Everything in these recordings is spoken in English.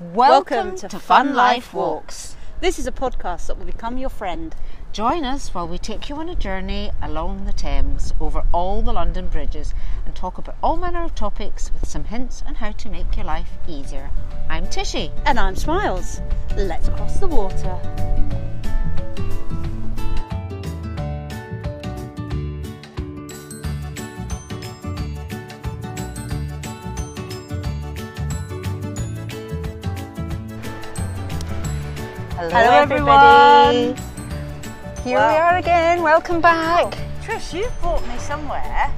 Welcome, to, Fun Life Walks. This is a podcast that will become your friend. Join us while we take you on a journey along the Thames over all the London bridges and talk about all manner of topics with some hints on how to make your life easier. I'm Tishy. And I'm Smiles. Let's cross the water. Hello, Hello, everybody. Here Wow. we are again. Welcome back. Oh, Trish, you've brought me somewhere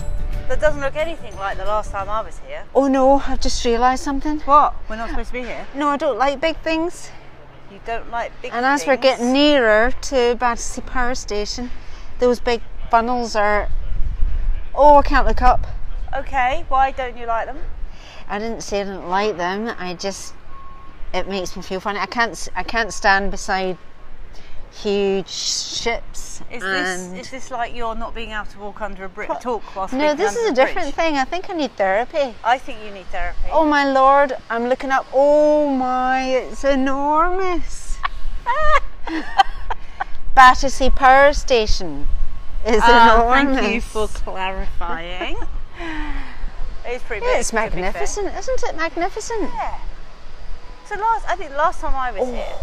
that doesn't look anything like the last time I was here. Oh no, I've just realised something. What? We're not supposed to be here. No, I don't like big things. You don't like big things. And as we're getting nearer to Battersea Power Station, those big funnels are. Oh, I can't look up. Okay, why don't you like them? I didn't say I didn't like them. I just it makes me feel funny. I can't I can't stand beside huge ships. Is this is this like you're not being able to walk under a brick talk whilst no, this is a different bridge? thing. I think I need therapy. I think you need therapy. Oh my lord! I'm looking up. Oh my! It's enormous. Battersea Power Station is Ah, enormous. Thank you for clarifying. it's pretty big. Yeah, it's to be fair. magnificent, isn't it? Magnificent. Yeah. So last, I think last time I was Oh. here,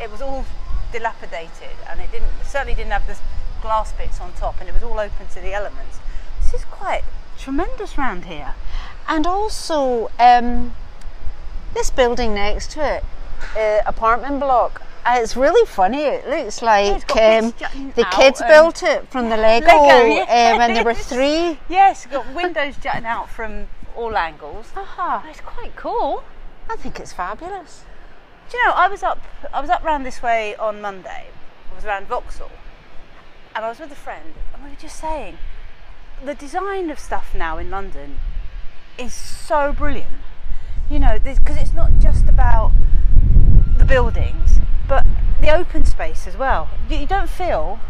it was all dilapidated, and it didn't certainly didn't have the glass bits on top, and it was all open to the elements. This is quite tremendous round here. And also, um, this building next to it, uh, apartment block. Uh, it's really funny. It looks like bits um, the kids built it from the Lego, Lego, uh, when they were three. Yes, got windows jutting out from all angles. Aha. It's quite cool. I think it's fabulous. Do you know, I was up I was up round this way on Monday. I was around Vauxhall. And I was with a friend and we were just saying the design of stuff now in London is so brilliant. You know, because it's not just about the buildings, but the open space as well. You, you don't feel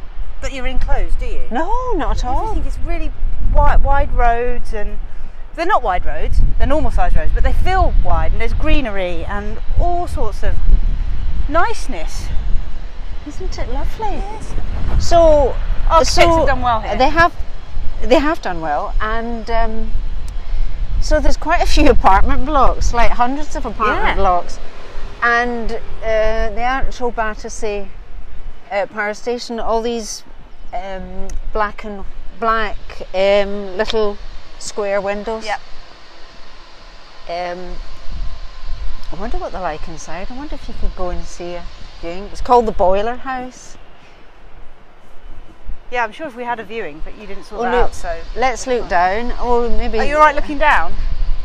that you're enclosed, do you? No, not at all. Everything is really wide, wide roads and they're not wide roads, they're normal sized roads, but they feel wide and there's greenery and all sorts of niceness. Isn't it lovely? Yes. So, Architects so have done well here. They have, they have done well, and um, so there's quite a few apartment blocks, like hundreds of apartment Yeah. blocks, and uh, the actual Battersea uh, power station, all these um, black and black um, little square windows. Yep. Um, I wonder what they're like inside. I wonder if you could go and see a viewing. It's called the Boiler House. Yeah, I'm sure if we had a viewing, but you didn't sort Oh, that look, out, so. let's look down. Oh, maybe. Are you alright looking down?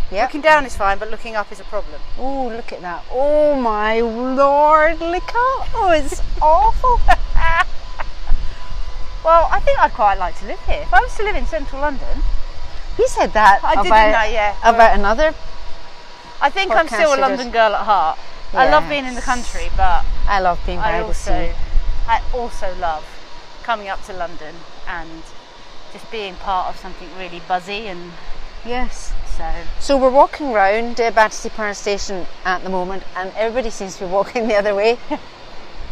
Yeah. Looking down is fine, but looking up is a problem. Oh, look at that. Oh my lord, look up. Oh, it's awful. Well, I think I'd quite like to live here. If I was to live in central London, You said that I about, didn't I? Yeah. about another. I think I'm still a London girl at heart. I love being in the country, but I love being by I the also, sea. I also love coming up to London and just being part of something really buzzy and Yes. so. So we're walking round uh, Battersea Power Station at the moment, and everybody seems to be walking the other way.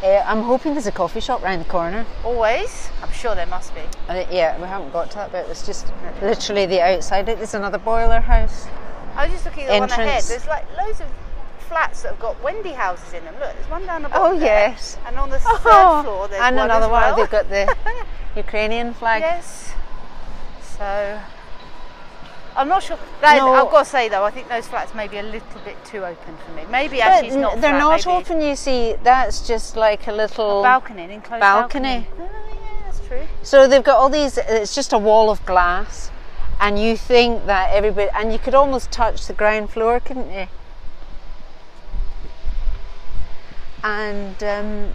Uh, I'm hoping there's a coffee shop round the corner. Always, I'm sure there must be. Uh, yeah, we haven't got to that bit. It's just literally the outside. There's another boiler house. I was just looking at the one ahead. There's like loads of flats that have got Wendy houses in them. Look, there's one down the Oh bottom. there. yes. And on the third Oh, floor, there's and one another as one. They've got the Ukrainian flag. yes. So. I'm not sure. That, No. I've got to say though, I think those flats may be a little bit too open for me. Maybe But actually it's not. they're flat, not maybe open. You see, that's just like a little balcony, an enclosed balcony. balcony. Oh, yeah, that's true. So they've got all these. It's just a wall of glass, and you think that everybody, and you could almost touch the ground floor, couldn't you? And um,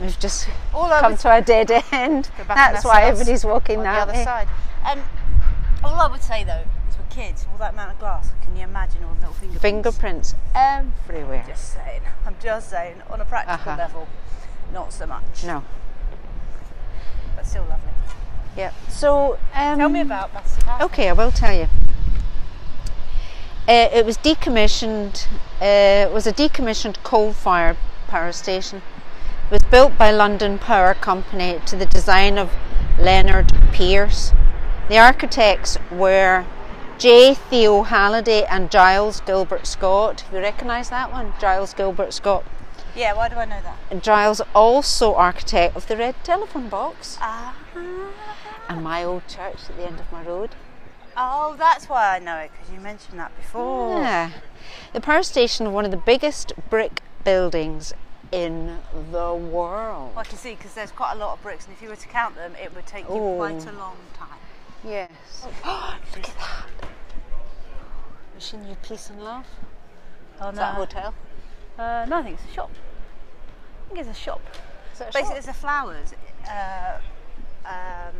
we've just All come to a dead end. That's why everybody's walking on the other way. side. Um, all I would say though kids, all that amount of glass, can you imagine all the little fingerprints? Fingerprints everywhere. Just saying. I'm just saying. On a practical Uh-huh. level, not so much. No. But still lovely. Yeah. So um, Tell me about Battersea. Okay, I will tell you. Uh, it was decommissioned uh, was a decommissioned coal-fired power station. It was built by London Power Company to the design of Leonard Pearce. The architects were J. Theo Halliday and Giles Gilbert Scott. You recognise that one? Giles Gilbert Scott. Yeah, why do I know that? Giles also architect of the red telephone box Ah. and my old church at the end of my road. Oh, that's why I know it because you mentioned that before. Yeah. The power station, one of the biggest brick buildings in the world. Well, I can see because there's quite a lot of bricks, and if you were to count them, it would take you Oh. quite a long time. Yes. Look at that. Wishing you peace and love. Oh Is that a hotel? Uh, no, I think it's a shop. I think it's a shop. Is a Basically, shop? it's a flowers. Uh, um,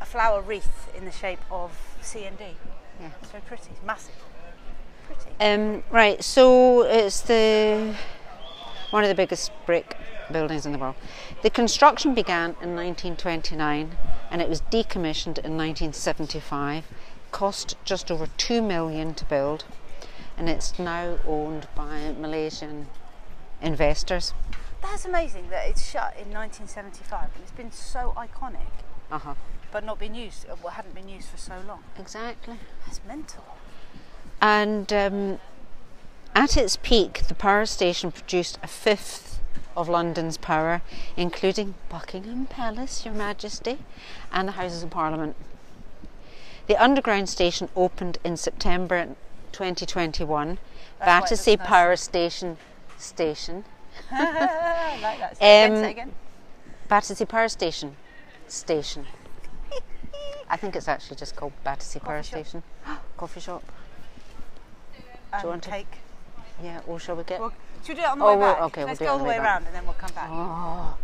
a flower wreath in the shape of C and D. Yeah. It's very pretty. It's massive. Pretty. Um, right, so it's the one of the biggest brick buildings in the world. The construction began in 1929 and it was decommissioned in 1975. Cost just over 2 million to build and it's now owned by Malaysian investors. That's amazing that it's shut in 1975 and it's been so iconic, Uh-huh. but not been used. uh, Well, hadn't been used for so long. Exactly. That's mental. And um, at its peak, the power station produced a fifth of London's power, including Buckingham Palace, Your Majesty, and the Houses of Parliament. The underground station opened in September 2021. why Battersea nice. Power Station Station. I like that. Say again, Um, again. Battersea Power Station Station. I think it's actually just called Battersea Power shop. Station. Coffee shop. And want to- cake. Yeah, or shall we get? Well, should we do it on the Oh, way well, back? okay, we'll Let's do it go all the way way around and then we'll come back. Oh.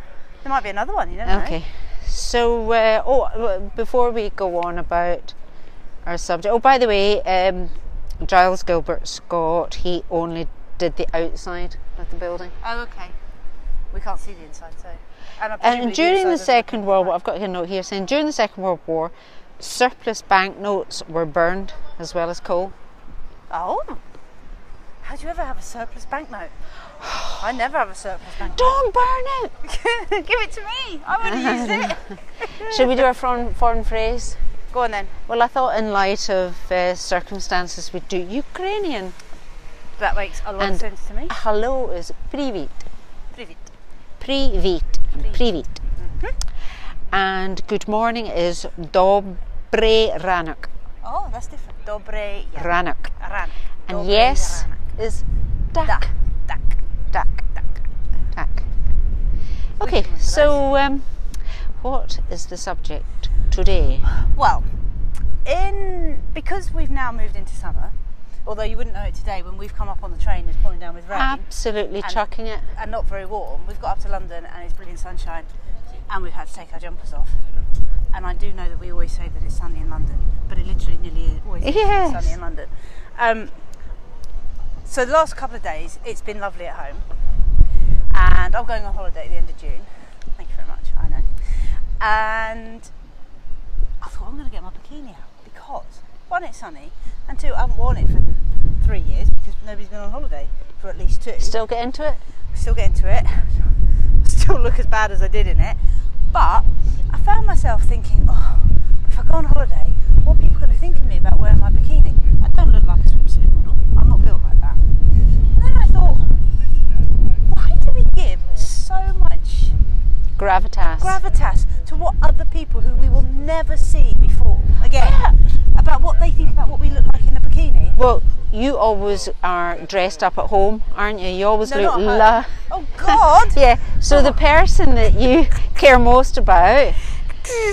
There might be another one, you never know. Okay. So, uh, oh, uh, before we go on about our subject, oh, by the way, um, Giles Gilbert Scott, he only did the outside of the building. Oh, okay. We can't see the inside, so. And, And during inside the Second World War. I've got here a note here saying during the Second World War, surplus banknotes were burned as well as coal. Oh. How'd you ever have a surplus banknote? I never have a surplus banknote. Don't burn it! Give it to me. I want to use it. Should we do a foreign, foreign phrase? Go on then. Well, I thought in light of uh, circumstances we'd do Ukrainian. That makes a lot And- of sense to me. Hello is privet. Privet. Privet. Privet. And good morning is dobre ranek. Oh, that's different. Dobre Ranek. Ranek. And Dobre yes is dak. Dak. Dak. Dak. Dak. Okay, Which one was so um, what is the subject today? Well, in because we've now moved into summer, although you wouldn't know it today when we've come up on the train, it's pouring down with rain Absolutely And- chucking it. and not very warm. We've got up to London and it's brilliant sunshine, and we've had to take our jumpers off. And I do know that we always say that it's sunny in London, but it literally nearly always is Yes. sunny in London. Um, so the last couple of days, it's been lovely at home, and I'm going on holiday at the end of June. Thank you very much. I know. And thought I'm going to get my bikini out because one, it's sunny, and two, I haven't worn it for three years because nobody's been on holiday for at least two. Still get into it? Still get into it. Still look as bad as I did in it. But I found myself thinking, oh, if I go on holiday, what are people going to think of me about wearing my bikini? I don't look like a swimsuit model. I'm not built like that. And then I thought, why do we give so much Gravitas. gravitas to what other people who we will never see before again about what they think about what we look like in a bikini? well, you always are dressed up at home, aren't you? You always No, look la. Oh God! Yeah, so the oh. person that you care most about,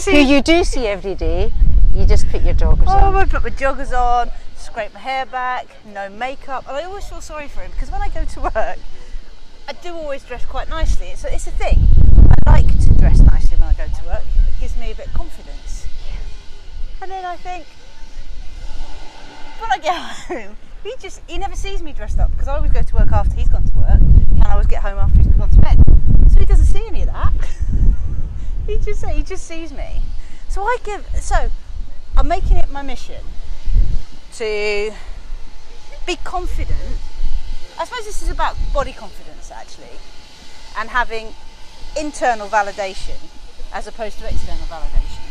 who you do see every day, you just put your joggers Oh, on. Oh, I put my joggers on, scrape my hair back, no makeup, and I always feel sorry for him because when I go to work, I do always dress quite nicely. It's a, it's a thing. I like to dress nicely I go to work. It gives me a bit of confidence. And then I think, when I get home, he just he never sees me dressed up because I always go to work after he's gone to work, and I always get home after he's gone to bed. So he doesn't see any of that. he just he just sees me. So I give so I'm making it my mission to be confident. I suppose this is about body confidence actually, and having internal validation as opposed to external validation.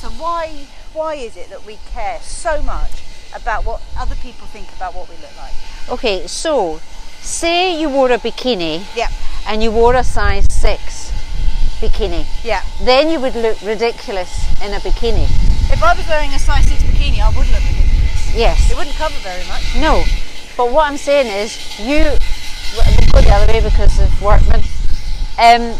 So why why is it that we care so much about what other people think about what we look like? Okay, so say you wore a bikini Yeah, and you wore a size six bikini, yeah. then you would look ridiculous in a bikini. If I was wearing a size six bikini, I would look ridiculous. Yes. It wouldn't cover very much. No, but what I'm saying is, you we'll go the other way because of workmen. Um,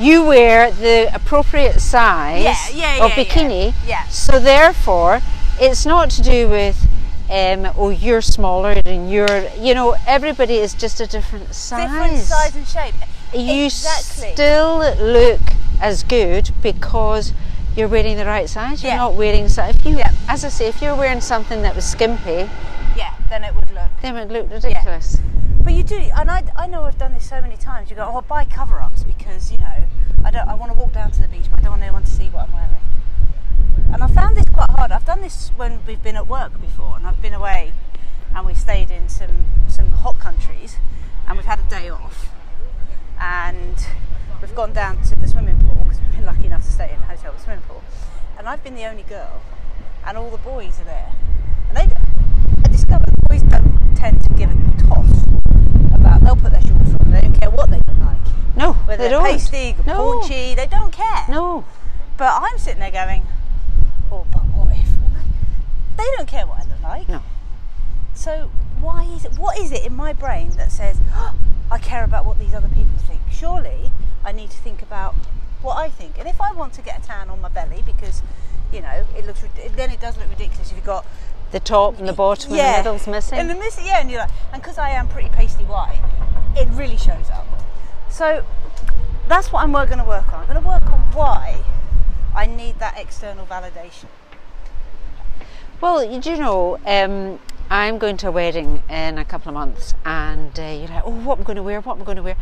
you wear the appropriate size Yeah, yeah, of bikini. yeah. Yeah. So therefore, it's not to do with. Um, oh, you're smaller than you're. You know, everybody is just a different size. Different size and shape. You exactly. still look as good because you're wearing the right size. You're Yeah. not wearing. si- If you, Yeah. as I say, if you're wearing something that was skimpy, yeah, then it would look. then it would look ridiculous. But you do, and I, I know I've done this so many times. You go, oh, I'll buy cover-ups because you know I don't. I want to walk down to the beach, but I don't want anyone to see what I'm wearing. And I found this quite hard. I've done this when we've been at work before, and I've been away, and we stayed in some some hot countries, and we've had a day off, and we've gone down to the swimming pool because we've been lucky enough to stay in a hotel with a swimming pool, and I've been the only girl, and all the boys are there, and they. I discovered the boys don't tend to give a toss about. They'll put their shorts on. They don't care what they look like. No, Whether they they're don't. pasty, no. paunchy, they don't care. No. But I'm sitting there going, oh, but what if? They don't care what I look like. No. So why is it? What is it in my brain that says oh, I care about what these other people think? Surely I need to think about what I think. And if I want to get a tan on my belly because you know it looks, then it does look ridiculous if you've got The top and the bottom and the middle's missing. and the missing, yeah, and you're like, and because I am pretty pasty white, it really shows up. So that's what I'm going to work on. I'm going to work on why I need that external validation. well, you do know, um, I'm going to a wedding in a couple of months, and uh, you're like, oh, what am I going to wear? What am I going to wear?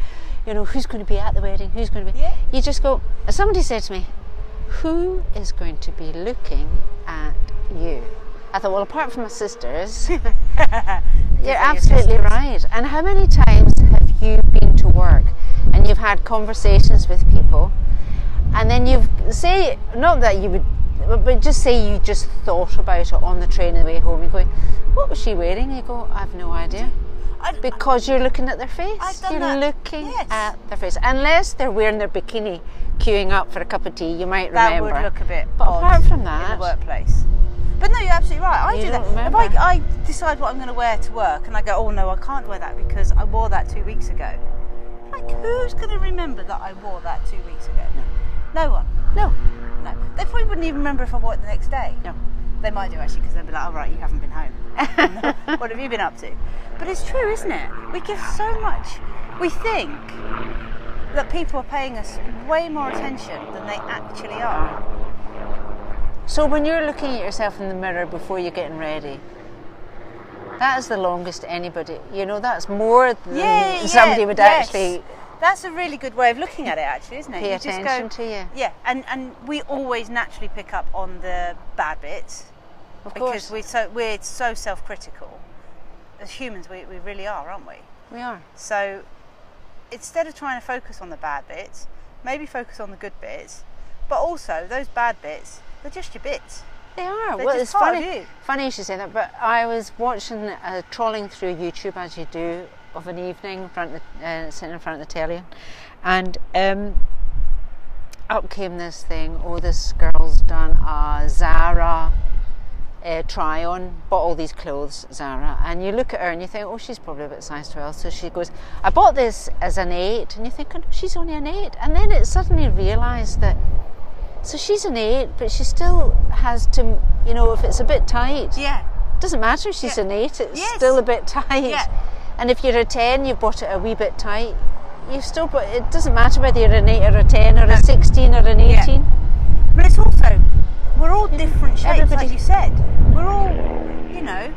You know, who's going to be at the wedding? Who's going to be? Yeah. You just go. Somebody said to me, "Who is going to be looking at you?" I thought, well, apart from my sisters, You're your absolutely sisters. right. And how many times have been to work and you've had conversations with people, and then you've say not that you would, but- just say you just thought about it on the train on the way home. You're going, "What was she wearing?" You go, "I have no idea." I, Because you're looking at their face. You're that. looking Yes. at their face. Unless they're wearing their bikini, queuing up for a cup of tea, you might remember. that would look a bit But odd apart from that, in the workplace. But no, you're absolutely right. I You do that. don't If I. I decide what I'm going to wear to work, and I go, oh no, I can't wear that because I wore that two weeks ago. Like, who's going to remember that I wore that two weeks ago? No one. no, No, they probably wouldn't even remember if I wore it the next day. no. They might do actually because they'll be like, oh right, you haven't been home. what have you been up to? But it's true, isn't it? We give so much. We think that people are paying us way more attention than they actually are. So when you're looking at yourself in the mirror before you're getting ready, that is the longest anybody. You know, that's more than Yeah, somebody yeah, would yes. actually. That's a really good way of looking at it, actually, isn't it? Pay you just attention go, to you. Yeah, and and we always naturally pick up on the bad bits Of because course, we're so we're so self-critical. As humans, we, we really are, aren't we? we are. So instead of trying to focus on the bad bits, maybe focus on the good bits. But also, those bad bits, they're just your bits. They are. They're well, it's funny. you. Funny you should say that. But I was watching, uh, trawling through YouTube as you do of an evening, in front of the, uh, sitting in front of the telly, and um, up came this thing. Oh, this girl's done a Zara uh, try on, bought all these clothes, Zara, and you look at her and you think, oh, she's probably a about size 12. So she goes, I bought this as an 8, and you think, oh, she's only an 8. And then it suddenly realised that, so she's an 8, but she still has to, you know, if it's a bit tight, Yeah. doesn't matter if she's Yeah. an 8, it's Yes. still a bit tight. Yeah. And if you're a 10, you've bought it a wee bit tight. You've still got, it doesn't matter whether you're an 8 or a 10 or a 16 or an 18. But it's also, we're all different shapes, Everybody- like you said. We're all, you know,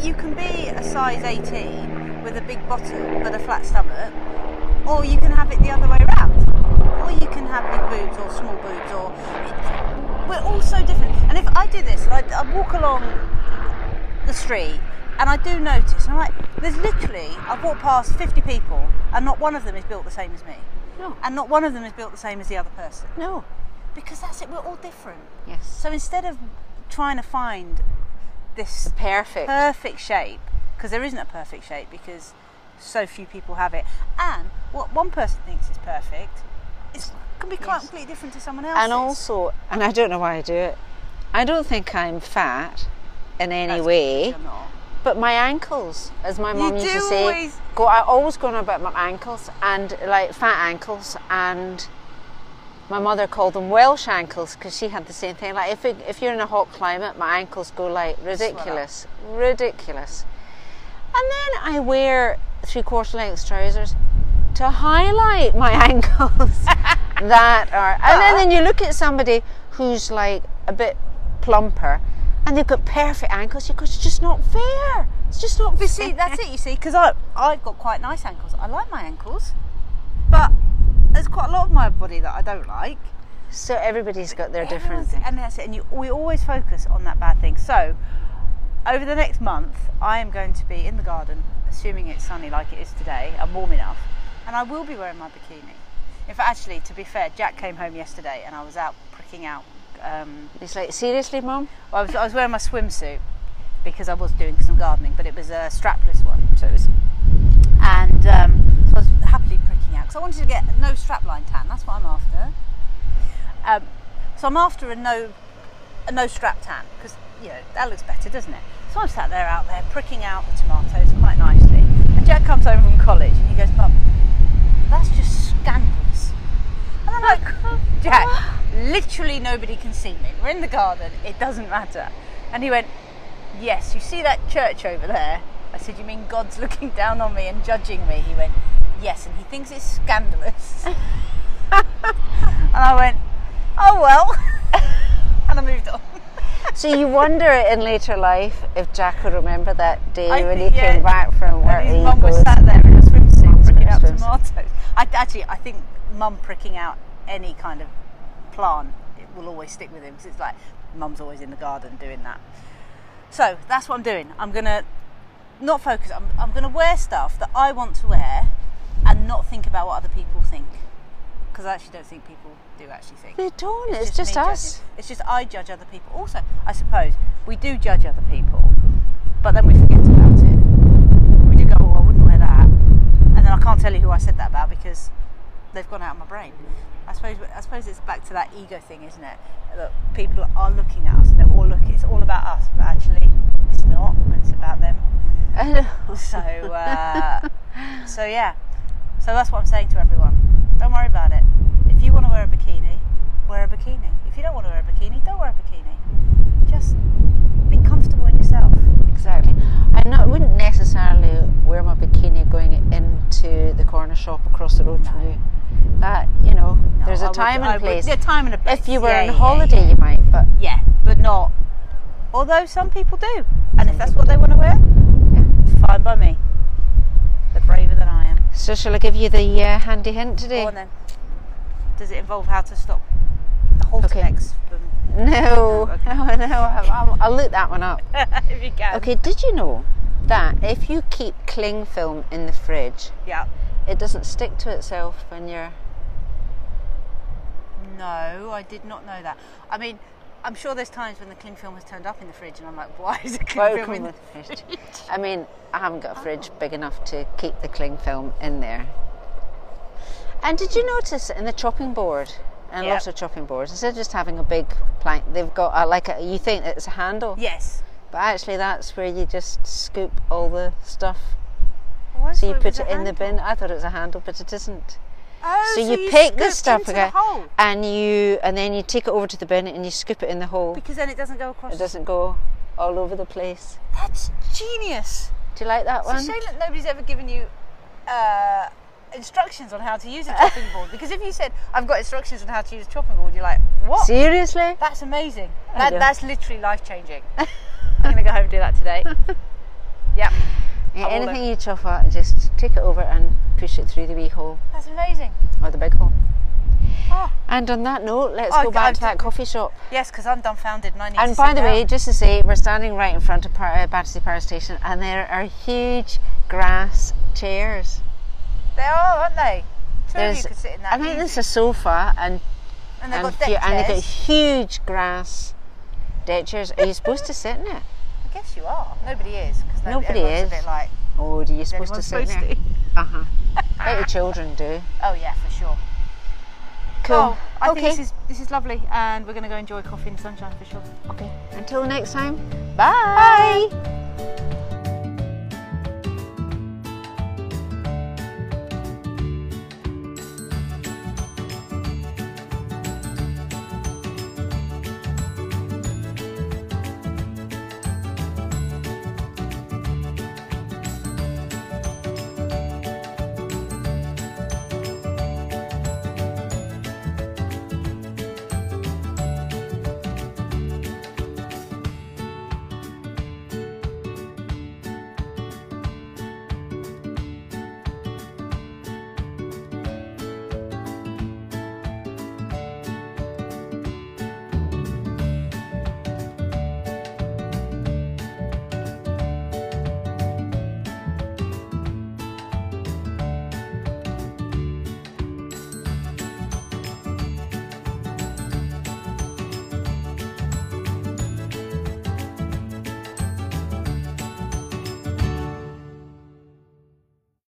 you can be a size 18 with a big bottom but a flat stomach, or you can have it the other way around. Or you can have big boobs or small boobs, or. We're all so different. And if I do this, I, I walk along the street And I do notice, I'm like, there's literally, I've walked past 50 people, and not one of them is built the same as me. No. And not one of them is built the same as the other person. No. Because that's it, we're all different. Yes. So instead of trying to find this Perfect. perfect shape, because there isn't a perfect shape because so few people have it, and what one person thinks is perfect, it can be quite Yes. completely different to someone else. and also, and I don't know why I do it. I don't think I'm fat in any That's way. because you're not. But my ankles, as my mum used to say, always- go. I always going about my ankles and like fat ankles, and my mother called them Welsh ankles because she had the same thing. Like if it, if you're in a hot climate, my ankles go like ridiculous, ridiculous. And then I wear three quarter length trousers to highlight my ankles that are. And then, then you look at somebody who's like a bit plumper and they've got perfect ankles. You go, it's just not fair. It's just not fair. But see, that's it. You see, because I I've got quite nice ankles. I like my ankles, but there's quite a lot of my body that I don't like. So everybody's got their different Everyone's- thing. and that's it. And you, we always focus on that bad thing. So over the next month, I am going to be in the garden, assuming it's sunny like it is today and warm enough, and I will be wearing my bikini. In fact, actually, to be fair, Jack came home yesterday and I was out pricking out. Um, It's like, seriously, mum? well, I was, I was wearing my swimsuit because I was doing some gardening, but it was a strapless one, so it was. And um, so I was happily pricking out because I wanted to get a no strapline tan. That's what I'm after. Um, so I'm after a no a no strap tan because you know that looks better, doesn't it? So I'm sat there out there pricking out the tomatoes quite nicely. And Jack comes home from college and he goes, "Mum, that's just scandalous." And I'm like, Jack, literally nobody can see me. We're in the garden. It doesn't matter. And he went, Yes, you see that church over there? I said, You mean God's looking down on me and judging me? He went, Yes, and he thinks it's scandalous. and I went, Oh well. and I moved on. So you wonder in later life if Jack would remember that day I when think, he yeah, came back from work. His mum was sat there in a swimsuit pricking out Swimsuit. tomatoes. I, actually, I think mum pricking out any kind of plant it will always stick with him because it's like mum's always in the garden doing that. So that's what I'm doing. I'm gonna not focus. I'm, I'm gonna wear stuff that I want to wear and not think about what other people think because I actually don't think people do actually think. They don't, it's, just, me us. judging. It's just I judge other people. Also, I suppose we do judge other people, but then we forget about it. We do go, oh, I wouldn't wear that, and then I can't tell you who I said that about because they've gone out of my brain. I suppose I suppose it's back to that ego thing, isn't it? That people are looking at us and they're all looking. It's all about us, but actually, it's not. It's about them. So, uh, so yeah. So that's what I'm saying to everyone. Don't worry about it. If you want to wear a bikini, wear a bikini. If you don't want to wear a bikini, don't wear a bikini. Just be comfortable in yourself. Exactly. I know, I wouldn't necessarily wear my bikini going into the corner shop across the road from you. That, you know, No, there's I a would- time I and would- place. yeah, time and a place. If you were Yeah, on yeah, holiday, yeah. you might, but Yeah, but not. Although some people do, and if that's what they want to wear, fine by me. They're braver than I am. So shall I give you the uh, handy hint today? Go on then. Does it involve how to stop the Okay. halternecks from? No, Okay. no, no. I'll, I'll, I'll look that one up. if you can. Okay, did you know that if you keep cling film in the fridge, Yeah. it doesn't stick to itself when you're. No, I did not know that. I mean, I'm sure there's times when the cling film has turned up in the fridge, and I'm like, why is it cling film in the fridge. I mean, I haven't got a fridge oh. big enough to keep the cling film in there. And did you notice in the chopping board, and Yeah. lots of chopping boards, instead of just having a big plank, they've got a, like a, you think it's a handle, Yes. but actually that's where you just scoop all the stuff. Oh, So you put it in the bin. I thought it was a handle, but it isn't. Oh, so, you, pick the stuff the and you and then you take it over to the bin and you scoop it in the hole. because then it doesn't go across. It doesn't go all over the place. That's genius. Do you like that It's a one? shame that nobody's ever given you uh, instructions on how to use a chopping board. Because if you said, "I've got instructions on how to use a chopping board," you're like, "What?" Seriously? That's amazing. That, that's literally life changing. I'm gonna go home and do that today. Yep. Yeah, anything you chop out, just take it over and push it through the wee hole That's amazing. or the big hole. Oh. And on that note, let's Oh, go back I to that coffee shop. Yes, because I'm dumbfounded and I need And by the way, just to say, we're standing right in front of Par- uh, Battersea Power Station, and there are huge grass chairs. they are, aren't they? Two of you could sit in that. I think there's a sofa and and they've and, got few- and they've got huge grass deck chairs. Are you supposed to sit in it? I guess you are. Nobody is because Nobody everyone's is. a bit like. Oh, do you supposed to sit supposed there? Uh huh. Bet your children do. Oh yeah, for sure. Cool. Oh, I okay. think this is this is lovely, and we're going to go enjoy coffee in the sunshine for sure. okay. Until next time. Bye.